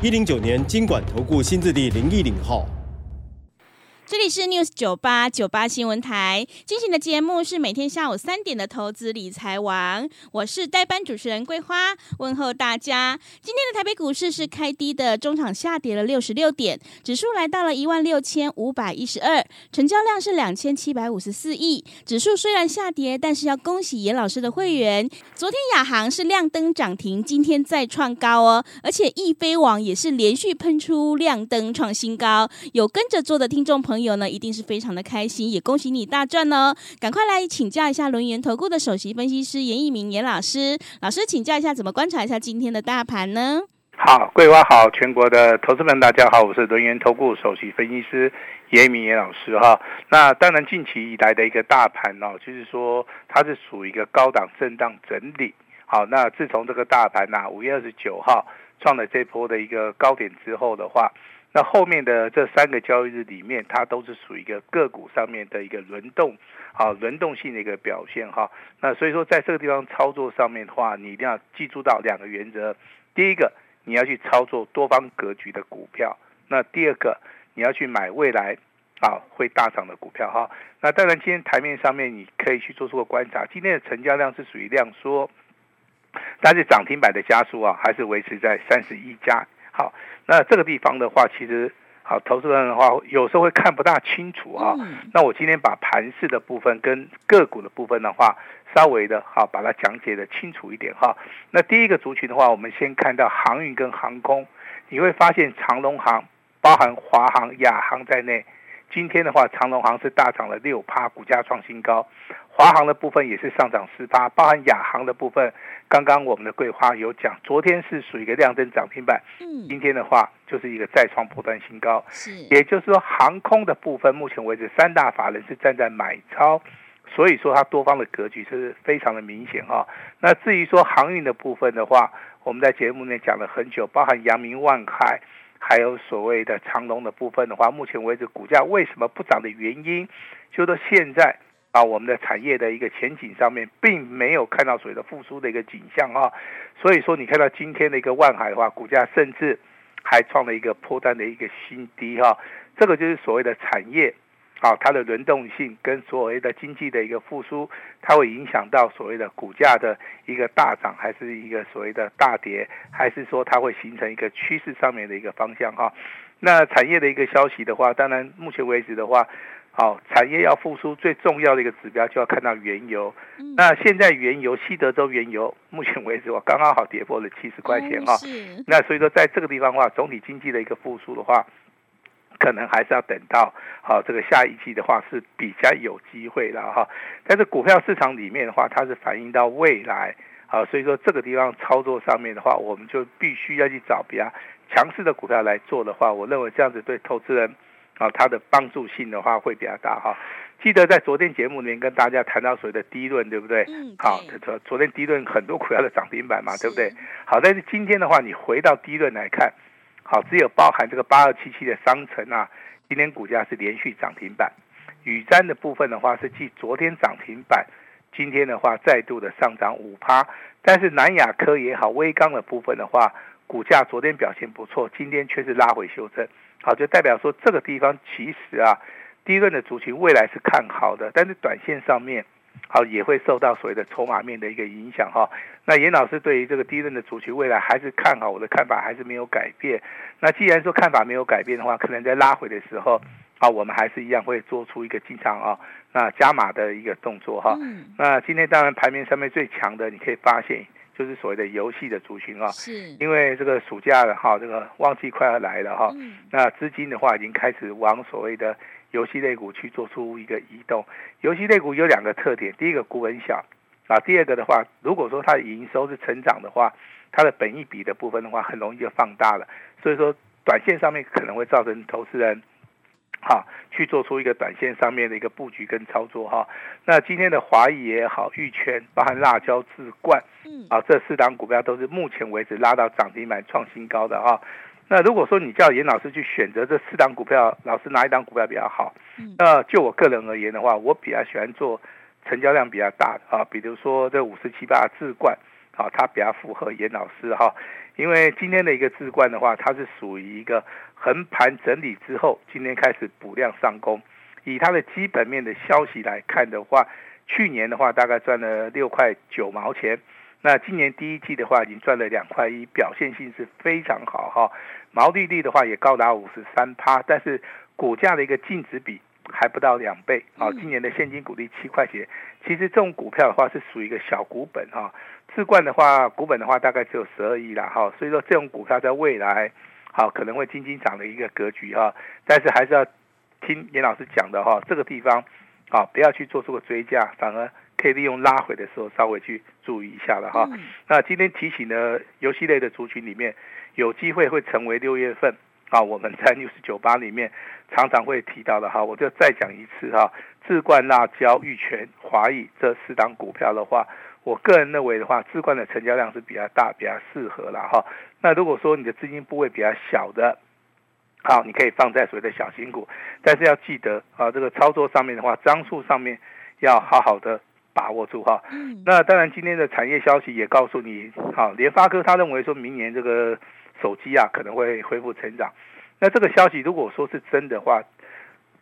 一零九年经管投顾新字第零一零号。这里是 News 九八九八新闻台进行的节目是每天下午三点的投资理财王，我是代班主持人桂花，问候大家。今天的台北股市是开低的，中场下跌了六十六点，指数来到了一万六千五百一十二，成交量是两千七百五十四亿。指数虽然下跌，但是要恭喜严老师的会员，昨天亚航是亮灯涨停，今天再创高哦，而且易飞网也是连续喷出亮灯创新高，有跟着做的听众朋友。朋友呢，一定是非常的开心，也恭喜你大赚哦！赶快来请教一下轮研投顾的首席分析师严一鸣严老师，老师请教一下，怎么观察一下今天的大盘呢？好，桂花好，全国的投资们大家好，我是轮研投顾首席分析师严一鸣严老师哈。那当然，近期以来的一个大盘哦，就是说它是属于一个高档震荡整理。好，那自从这个大盘呐五月二十九号创了这波的一个高点之后的话。那后面的这三个交易日里面，它都是属于一个个股上面的一个轮动，好轮动性的一个表现哈。那所以说，在这个地方操作上面的话，你一定要记住到两个原则：第一个，你要去操作多方格局的股票；那第二个，你要去买未来啊会大涨的股票哈。那当然，今天台面上面你可以去做出个观察，今天的成交量是属于量缩，但是涨停板的加速啊，还是维持在三十一家。好，那这个地方的话，其实好，投资人的话有时候会看不大清楚啊。那我今天把盘市的部分跟个股的部分的话，稍微的哈把它讲解的清楚一点哈。那第一个族群的话，我们先看到航运跟航空，你会发现长龙航包含华航、亚航在内。今天的话，长隆航是大涨了六趴，股价创新高；华航的部分也是上涨四八，包含亚航的部分。刚刚我们的桂花有讲，昨天是属于一个亮灯涨停板，嗯，今天的话就是一个再创波段新高。是，也就是说，航空的部分，目前为止三大法人是站在买超，所以说它多方的格局是非常的明显哈。那至于说航运的部分的话，我们在节目里面讲了很久，包含阳明、万海。还有所谓的长龙的部分的话，目前为止股价为什么不涨的原因，就到现在啊，我们的产业的一个前景上面，并没有看到所谓的复苏的一个景象啊。所以说，你看到今天的一个万海的话，股价甚至还创了一个破单的一个新低哈。这个就是所谓的产业。啊，它的轮动性跟所谓的经济的一个复苏，它会影响到所谓的股价的一个大涨，还是一个所谓的大跌，还是说它会形成一个趋势上面的一个方向哈？那产业的一个消息的话，当然目前为止的话，好，产业要复苏最重要的一个指标就要看到原油。那现在原油西德州原油目前为止，我刚刚好跌破了七十块钱哈。那所以说，在这个地方的话，总体经济的一个复苏的话。可能还是要等到好这个下一季的话是比较有机会的哈，但是股票市场里面的话，它是反映到未来好，所以说这个地方操作上面的话，我们就必须要去找比较强势的股票来做的话，我认为这样子对投资人啊，它的帮助性的话会比较大哈。记得在昨天节目里面跟大家谈到所谓的低论，对不对？嗯。好，昨昨天低论很多股票的涨停板嘛，对不对？好，但是今天的话，你回到低论来看。好，只有包含这个八二七七的商城啊，今天股价是连续涨停板。宇瞻的部分的话是继昨天涨停板，今天的话再度的上涨五趴。但是南亚科也好，微钢的部分的话，股价昨天表现不错，今天却是拉回修正。好，就代表说这个地方其实啊，低润的族群未来是看好的，但是短线上面。好，也会受到所谓的筹码面的一个影响哈。那严老师对于这个低润的主群未来还是看好，我的看法还是没有改变。那既然说看法没有改变的话，可能在拉回的时候，啊，我们还是一样会做出一个进场啊，那加码的一个动作哈。那今天当然排名上面最强的，你可以发现就是所谓的游戏的族群啊，是因为这个暑假了哈，这个旺季快要来了哈。那资金的话已经开始往所谓的。游戏类股去做出一个移动，游戏类股有两个特点，第一个股本小，啊，第二个的话，如果说它的营收是成长的话，它的本益比的部分的话，很容易就放大了。所以说，短线上面可能会造成投资人，哈，去做出一个短线上面的一个布局跟操作哈。那今天的华谊也好，玉泉，包含辣椒、智冠，嗯，啊，这四档股票都是目前为止拉到涨停板创新高的哈。那如果说你叫严老师去选择这四档股票，老师哪一档股票比较好？那就我个人而言的话，我比较喜欢做成交量比较大的啊，比如说这五十七八智冠，啊，它比较符合严老师哈。因为今天的一个智冠的话，它是属于一个横盘整理之后，今天开始补量上攻。以它的基本面的消息来看的话，去年的话大概赚了六块九毛钱。那今年第一季的话，已经赚了两块一，表现性是非常好哈，毛利率的话也高达五十三趴，但是股价的一个净值比还不到两倍啊。今年的现金股利七块钱，其实这种股票的话是属于一个小股本哈，置冠的话股本的话大概只有十二亿啦哈，所以说这种股票在未来好可能会轻轻涨的一个格局哈，但是还是要听严老师讲的哈，这个地方啊不要去做出个追加，反而。可以利用拉回的时候稍微去注意一下了哈。那今天提醒的游戏类的族群里面，有机会会成为六月份啊，我们在 news 酒吧里面常常会提到的哈。我就再讲一次哈，智冠辣椒、玉泉、华谊这四档股票的话，我个人认为的话，智冠的成交量是比较大，比较适合了哈。那如果说你的资金部位比较小的，好，你可以放在所谓的小型股，但是要记得啊，这个操作上面的话，张数上面要好好的。把握住哈，那当然今天的产业消息也告诉你，好，联发科他认为说明年这个手机啊可能会恢复成长，那这个消息如果说是真的话，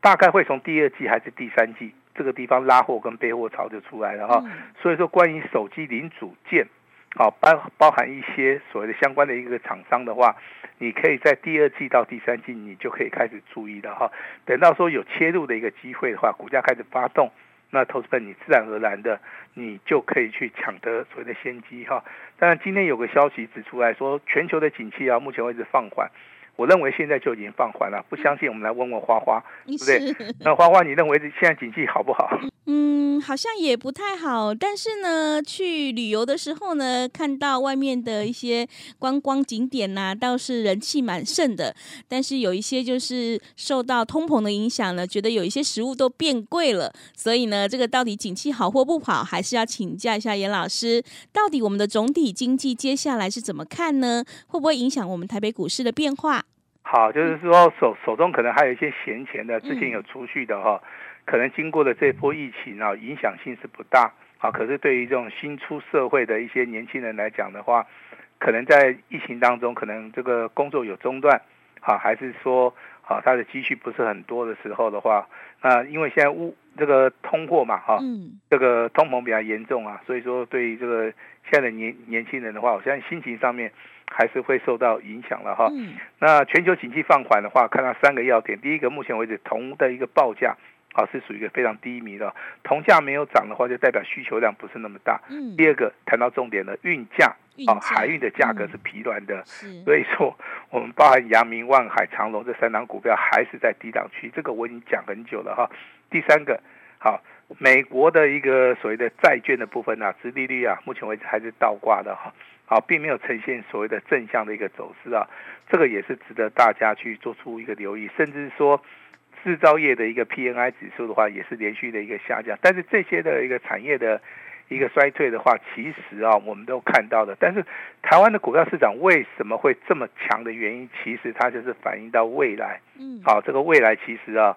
大概会从第二季还是第三季这个地方拉货跟备货潮就出来了哈，所以说关于手机零组件，好包包含一些所谓的相关的一个厂商的话，你可以在第二季到第三季你就可以开始注意了哈，等到说有切入的一个机会的话，股价开始发动。那投资本你自然而然的，你就可以去抢得所谓的先机哈。当然今天有个消息指出来说，全球的景气啊，目前为止放缓。我认为现在就已经放缓了，不相信我们来问问花花，对不对？那花花，你认为现在景气好不好？嗯，好像也不太好。但是呢，去旅游的时候呢，看到外面的一些观光景点呐，倒是人气蛮盛的。但是有一些就是受到通膨的影响呢，觉得有一些食物都变贵了。所以呢，这个到底景气好或不好，还是要请教一下严老师，到底我们的总体经济接下来是怎么看呢？会不会影响我们台北股市的变化？好，就是说手手中可能还有一些闲钱的，之前有储蓄的哈，可能经过了这波疫情啊，影响性是不大啊。可是对于这种新出社会的一些年轻人来讲的话，可能在疫情当中，可能这个工作有中断，啊，还是说啊他的积蓄不是很多的时候的话，那因为现在物这个通货嘛哈，这个通膨比较严重啊，所以说对于这个现在的年年轻人的话，我相信心情上面。还是会受到影响了哈。那全球经济放缓的话，看到三个要点。第一个，目前为止铜的一个报价啊是属于一个非常低迷的，铜价没有涨的话，就代表需求量不是那么大。嗯第二个，谈到重点的运价啊，海运的价格是疲软的，所以说我们包含阳明、万海、长隆这三档股票还是在低档区，这个我已经讲很久了哈。第三个，好，美国的一个所谓的债券的部分啊，殖利率啊，目前为止还是倒挂的哈。好，并没有呈现所谓的正向的一个走势啊，这个也是值得大家去做出一个留意，甚至说制造业的一个 PNI 指数的话，也是连续的一个下降。但是这些的一个产业的一个衰退的话，其实啊，我们都看到的。但是台湾的股票市场为什么会这么强的原因，其实它就是反映到未来。嗯，好，这个未来其实啊，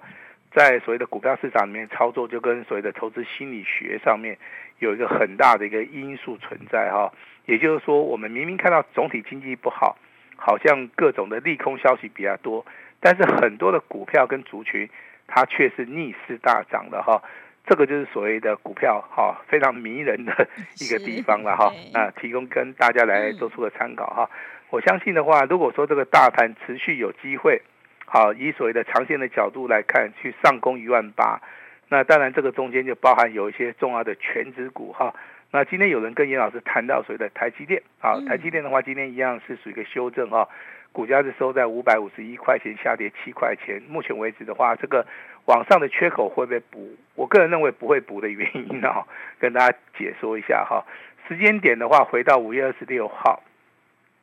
在所谓的股票市场里面操作，就跟所谓的投资心理学上面有一个很大的一个因素存在哈。也就是说，我们明明看到总体经济不好，好像各种的利空消息比较多，但是很多的股票跟族群，它却是逆势大涨的哈。这个就是所谓的股票哈，非常迷人的 一个地方了哈。啊，提供跟大家来做出个参考哈。我相信的话，如果说这个大盘持续有机会，好，以所谓的长线的角度来看，去上攻一万八，那当然这个中间就包含有一些重要的全值股哈。那今天有人跟严老师谈到所谓的台积电，啊，嗯台积电的话，今天一样是属于一个修正哈、股价是收在五百五十一块钱，下跌七块钱。目前为止的话，这个往上的缺口会不会补？我个人认为不会补的原因啊，跟大家解说一下哈。时间点的话，回到五月二十六号，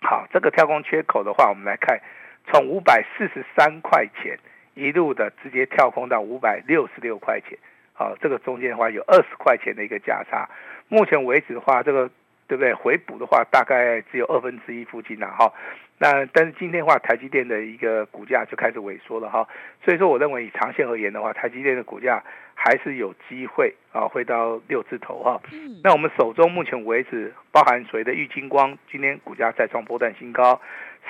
好，这个跳空缺口的话，我们来看，从五百四十三块钱一路的直接跳空到五百六十六块钱，好，这个中间的话有二十块钱的一个价差。目前为止的话，这个对不对？回补的话，大概只有二分之一附近了哈。那但是今天的话，台积电的一个股价就开始萎缩了哈。所以说，我认为以长线而言的话，台积电的股价还是有机会啊，会到六字头哈。嗯，那我们手中目前为止，包含所谓的玉金光，今天股价再创波段新高，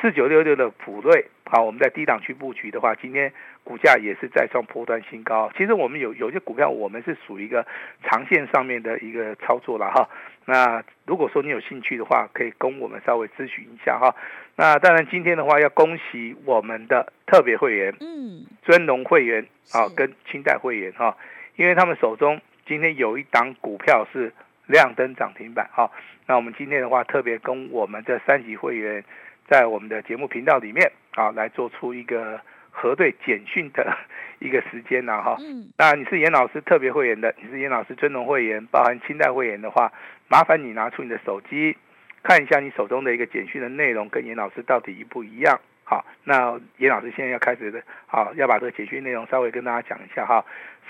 四九六六的普瑞，好，我们在低档区布局的话，今天股价也是再创波段新高。其实我们有有些股票，我们是属于一个长线上面的一个操作了哈。那如果说你有兴趣的话，可以跟我们稍微咨询一下哈。那当然今天的话，要恭喜我们的特别会员，嗯，尊龙会员啊，跟清代会员哈、因为他们手中今天有一档股票是亮灯涨停板哈、那我们今天的话，特别跟我们的三级会员在我们的节目频道里面啊，来做出一个核对简讯的 一个时间呐哈。嗯，那你是严老师特别会员的，你是严老师尊荣会员，包含清代会员的话，麻烦你拿出你的手机看一下你手中的一个简讯的内容跟严老师到底一不一样。好，那严老师现在要开始的，好，要把这个简讯内容稍微跟大家讲一下哈。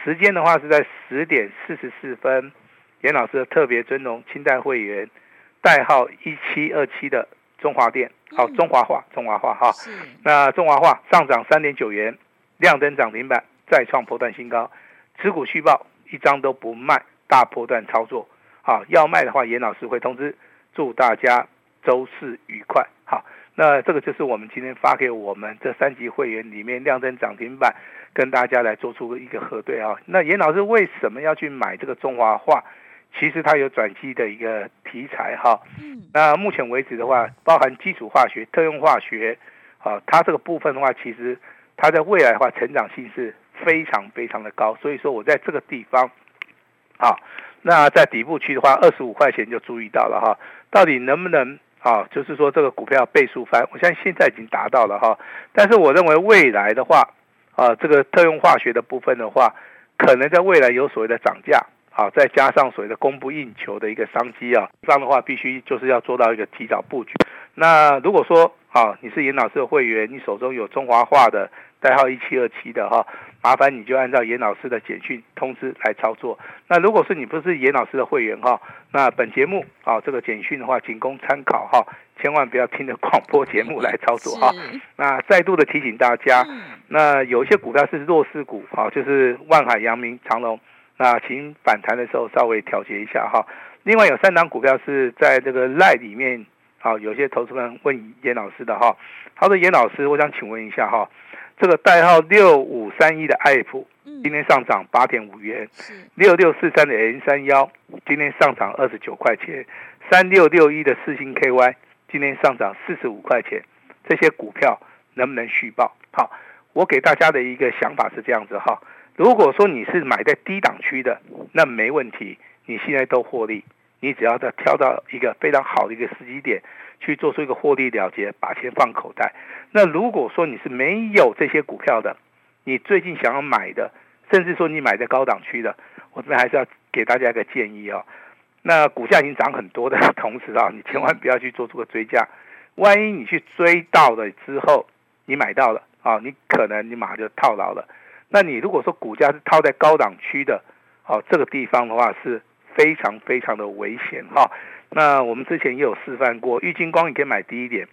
时间的话是在十点四十四分，严老师特别尊荣清代会员，代号一七二七的中华电，好，嗯中华化，中华化哈。那中华化上涨三点九元，亮灯涨停板，再创波段新高，持股续报，一张都不卖，大波段操作。好，要卖的话，严老师会通知。祝大家周四愉快。好，那这个就是我们今天发给我们这三级会员里面亮灯涨停板，跟大家来做出一个核对啊。那严老师为什么要去买这个中华化？其实它有转机的一个题材哈。嗯，那目前为止的话，包含基础化学、特用化学，啊，它这个部分的话，其实它在未来的话，成长性是非常非常的高。所以说我在这个地方，啊，那在底部区的话，二十五块钱就注意到了哈，到底能不能啊？就是说这个股票倍数翻，我相信现在已经达到了哈。但是我认为未来的话，啊，这个特用化学的部分的话，可能在未来有所谓的涨价。啊，再加上所谓的供不应求的一个商机啊，这样的话必须就是要做到一个提早布局。那如果说啊，你是严老师的会员，你手中有中华化的代号一七二七的哈，麻烦你就按照严老师的简讯通知来操作。那如果是你不是严老师的会员哈，那本节目啊这个简讯的话仅供参考哈，千万不要听着广播节目来操作哈。是，那再度的提醒大家，嗯，那有一些股票是弱势股，好，就是万海、阳明、长隆，那请反弹的时候稍微调节一下哈。另外有三档股票是在这个赖里面，好，有些投资人问严老师的哈，他说严老师，我想请问一下哈，这个代号六五三一的爱普嗯，今天上涨八点五元，是，六六四三的 N 三幺今天上涨二十九块钱，三六六一的四星 KY 今天上涨四十五块钱，这些股票能不能续报？好，我给大家的一个想法是这样子哈，如果说你是买在低档区的，那没问题，你现在都获利，你只要再挑到一个非常好的一个时机点，去做出一个获利了结，把钱放口袋。那如果说你是没有这些股票的，你最近想要买的，甚至说你买在高档区的，我这边还是要给大家一个建议哦。那股价已经涨很多的 同时啊，你千万不要去做出个追加，万一你去追到了之后，你买到了啊，你可能你马上就套牢了。那你如果说股价是套在高档区的，哦、这个地方的话是非常非常的危险哈、那我们之前也有示范过，玉金光你可以买低一点，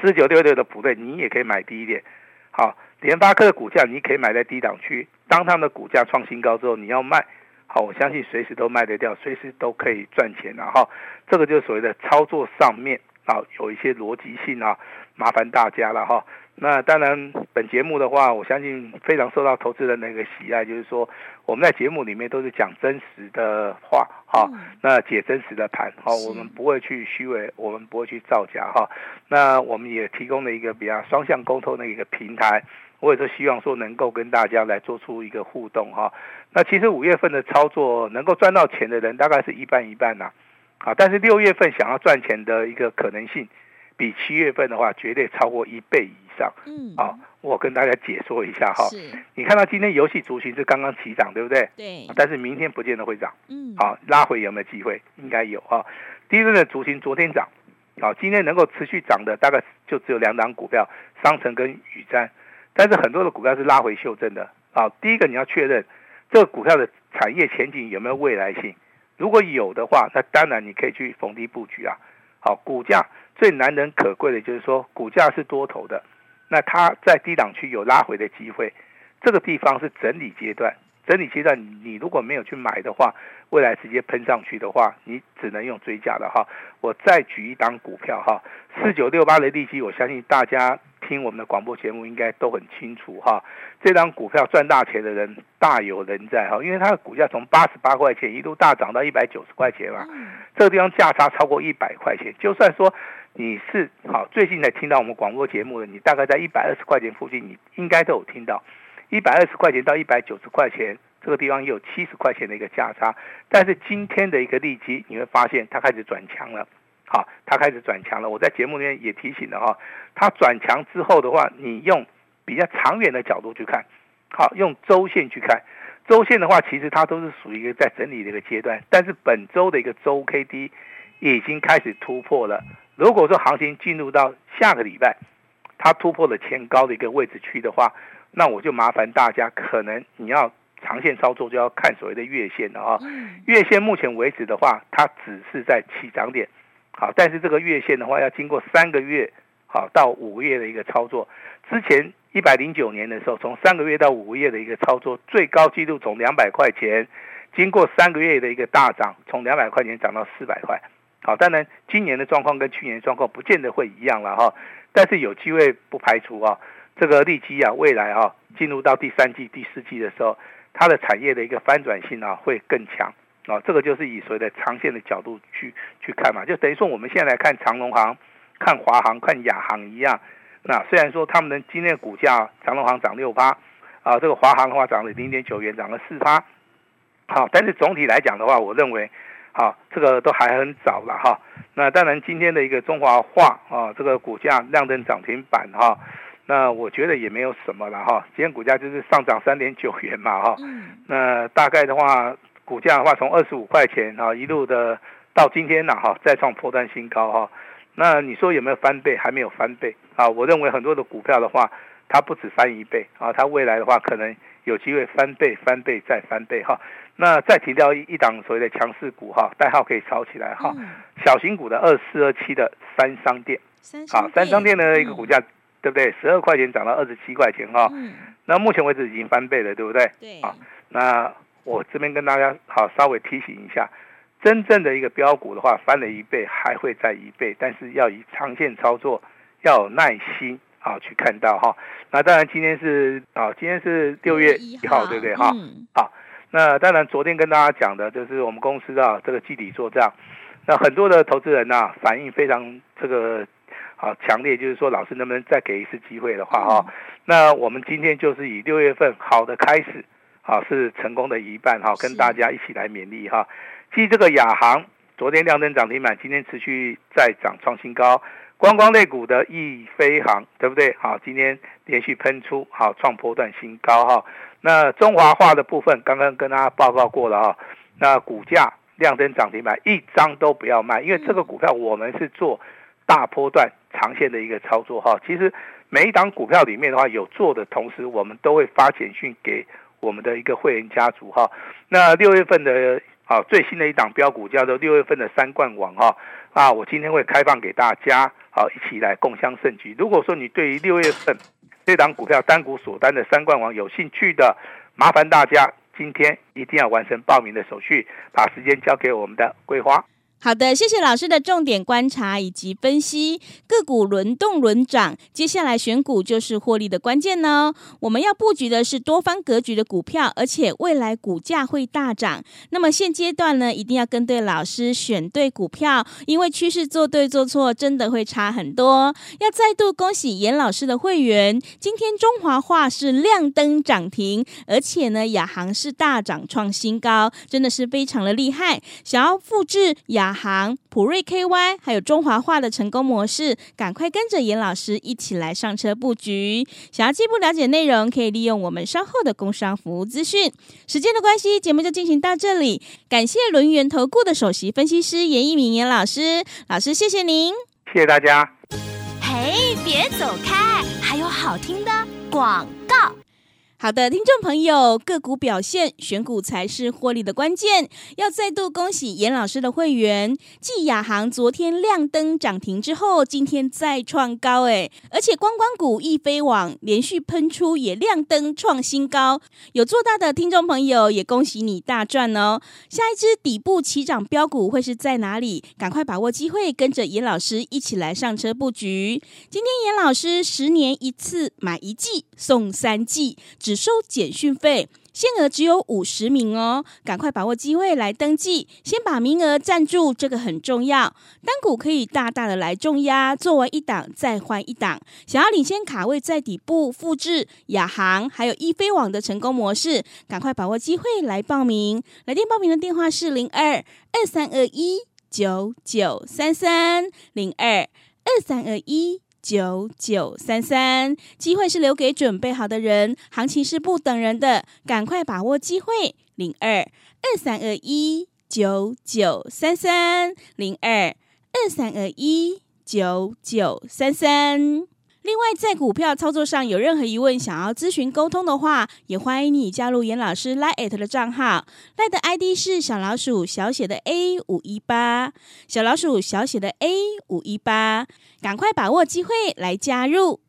四九六六的普瑞你也可以买低一点。好，联发科的股价你可以买在低档区，当他们的股价创新高之后，你要卖，好，我相信随时都卖得掉，随时都可以赚钱然后这个就是所谓的操作上面啊有一些逻辑性啊，麻烦大家了哈。那当然，本节目的话，我相信非常受到投资人的一个喜爱，就是说我们在节目里面都是讲真实的话，哈，那解真实的盘，哈，我们不会去虚伪，我们不会去造假，哈。那我们也提供了一个比较双向沟通的一个平台，我也是希望说能够跟大家来做出一个互动，哈。那其实五月份的操作能够赚到钱的人大概是一半一半呐，啊，但是六月份想要赚钱的一个可能性，比七月份的话绝对超过一倍以上。嗯，好，我跟大家解说一下哈。你看到今天游戏族群是刚刚起涨，对不对？对。但是明天不见得会涨。嗯。好，拉回有没有机会？应该有哈。第一轮的族群昨天涨，好，今天能够持续涨的大概就只有两档股票，商城跟宇瞻。但是很多的股票是拉回修正的。啊，第一个你要确认这个股票的产业前景有没有未来性。如果有的话，那当然你可以去逢低布局啊。好，股价最难能可贵的就是说股价是多头的。那它在低档区有拉回的机会，这个地方是整理阶段。整理阶段，你如果没有去买的话，未来直接喷上去的话，你只能用追加的哈。我再举一档股票哈，四九六八的利基，我相信大家听我们的广播节目应该都很清楚哈。这张股票赚大钱的人大有人在哈，因为它的股价从八十八块钱一路大涨到一百九十块钱嘛，这个地方价差超过一百块钱，就算说。你是好最近才听到我们广播节目的，你大概在一百二十块钱附近，你应该都有听到，一百二十块钱到一百九十块钱这个地方也有七十块钱的一个价差，但是今天的一个利基你会发现它开始转强了，好，它开始转强了。我在节目里面也提醒了哈，它转强之后的话，你用比较长远的角度去看，好，用周线去看，周线的话其实它都是属于一个在整理的一个阶段，但是本周的一个周 K D 已经开始突破了。如果说行情进入到下个礼拜，它突破了前高的一个位置区的话，那我就麻烦大家，可能你要长线操作就要看所谓的月线了啊。月线目前为止的话，它只是在起涨点，好，但是这个月线的话要经过三个月，好到五个月的一个操作。之前一百零九年的时候，从三个月到五个月的一个操作，最高纪录从两百块钱，经过三个月的一个大涨，从两百块钱涨到四百块。好，当然今年的状况跟去年状况不见得会一样了哈，但是有机会不排除啊，这个利基啊，未来啊进入到第三季、第四季的时候，它的产业的一个翻转性啊会更强啊，这个就是以所谓的长线的角度去去看嘛，就等于说我们现在来看长隆行、看华航、看亚航一样，那虽然说他们的今天的股价，长隆行涨六趴，啊，这个华航的话涨了零点九元，涨了四趴，好，但是总体来讲的话，我认为。好，这个都还很早了哈。那当然，今天的一个中华化啊，这个股价亮灯涨停板哈。那我觉得也没有什么了哈。今天股价就是上涨三点九元嘛哈。那大概的话，股价的话从二十五块钱啊一路的到今天了哈，再创破断新高哈。那你说有没有翻倍？还没有翻倍啊。我认为很多的股票的话，它不止翻一倍啊，它未来的话可能有机会翻倍、翻倍再翻倍哈。那再提到一档所谓的强势股哈，代号可以抄起来哈。小型股的二四二七的三商店，好，三商店的一个股价对不对？十二块钱涨到二十七块钱哈。那目前为止已经翻倍了，对不对？对。啊，那我这边跟大家好稍微提醒一下，真正的一个标股的话，翻了一倍还会再一倍，但是要以长线操作，要有耐心啊去看到哈。那当然今天是啊，今天是六月一号，对不对哈？好。那当然，昨天跟大家讲的就是我们公司啊，这个基底做账。那很多的投资人呐，反应非常这个啊强烈，就是说，老师能不能再给一次机会的话哈？那我们今天就是以六月份好的开始，好是成功的一半哈，跟大家一起来勉励哈。继这个亚航昨天亮灯涨停板，今天持续再涨创新高。观光类股的易飞航，对不对？好，今天连续喷出，好创波段新高哈。那中华化的部分，刚刚跟大家报告过了哈。那股价亮灯涨停板，一张都不要卖，因为这个股票我们是做大波段长线的一个操作哈。其实每一档股票里面的话，有做的同时，我们都会发简讯给我们的一个会员家族哈。那六月份的啊最新的一档标股叫做六月份的三冠王哈啊，我今天会开放给大家。好，一起来共襄盛举。如果说你对于六月份这档股票单股锁单的三冠王有兴趣的，麻烦大家今天一定要完成报名的手续，把时间交给我们的桂花。好的，谢谢老师的重点观察以及分析。个股轮动轮涨，接下来选股就是获利的关键呢。我们要布局的是多方格局的股票，而且未来股价会大涨。那么现阶段呢，一定要跟对老师，选对股票，因为趋势做对做错真的会差很多。要再度恭喜严老师的会员，今天中华化是亮灯涨停，而且呢，亚航是大涨创新高，真的是非常的厉害。想要复制亚。亚航、普瑞 KY 还有中华化的成功模式，赶快跟着严老师一起来上车布局。想要进一步了解内容，可以利用我们稍后的工商服务资讯。时间的关系，节目就进行到这里。感谢轮源投顾的首席分析师严一鸣严老师，老师谢谢您，谢谢大家。嘿，别走开，还有好听的广告。好的，听众朋友，个股表现选股才是获利的关键。要再度恭喜严老师的会员，继亚航昨天亮灯涨停之后，今天再创高，哎，而且观光股易飞网连续喷出，也亮灯创新高。有做大的听众朋友，也恭喜你大赚哦！下一支底部起涨标股会是在哪里？赶快把握机会，跟着严老师一起来上车布局。今天严老师十年一次买一季送三季。只收简讯费，限额只有五十名哦，赶快把握机会来登记，先把名额占住，这个很重要。单股可以大大的来重压，做完一档再换一档。想要领先卡位在底部，复制亚航还有易飞网的成功模式，赶快把握机会来报名。来电报名的电话是零二二三二一九九三三零二二三二一。九九三三，机会是留给准备好的人，行情是不等人的，赶快把握机会。零二二三二一九九三三，零二二三二一九九三三。另外，在股票操作上有任何疑问，想要咨询沟通的话，也欢迎你加入严老师 Line 的账号，Line 的 ID 是小老鼠小写的 A 五一八，小老鼠小写的 A 五一八，赶快把握机会来加入。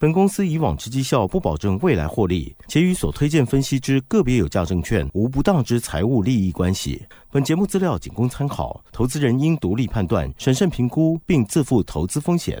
本公司以往之绩效不保证未来获利，且与所推荐分析之个别有价证券无不当之财务利益关系。本节目资料仅供参考，投资人应独立判断、审慎评估，并自负投资风险。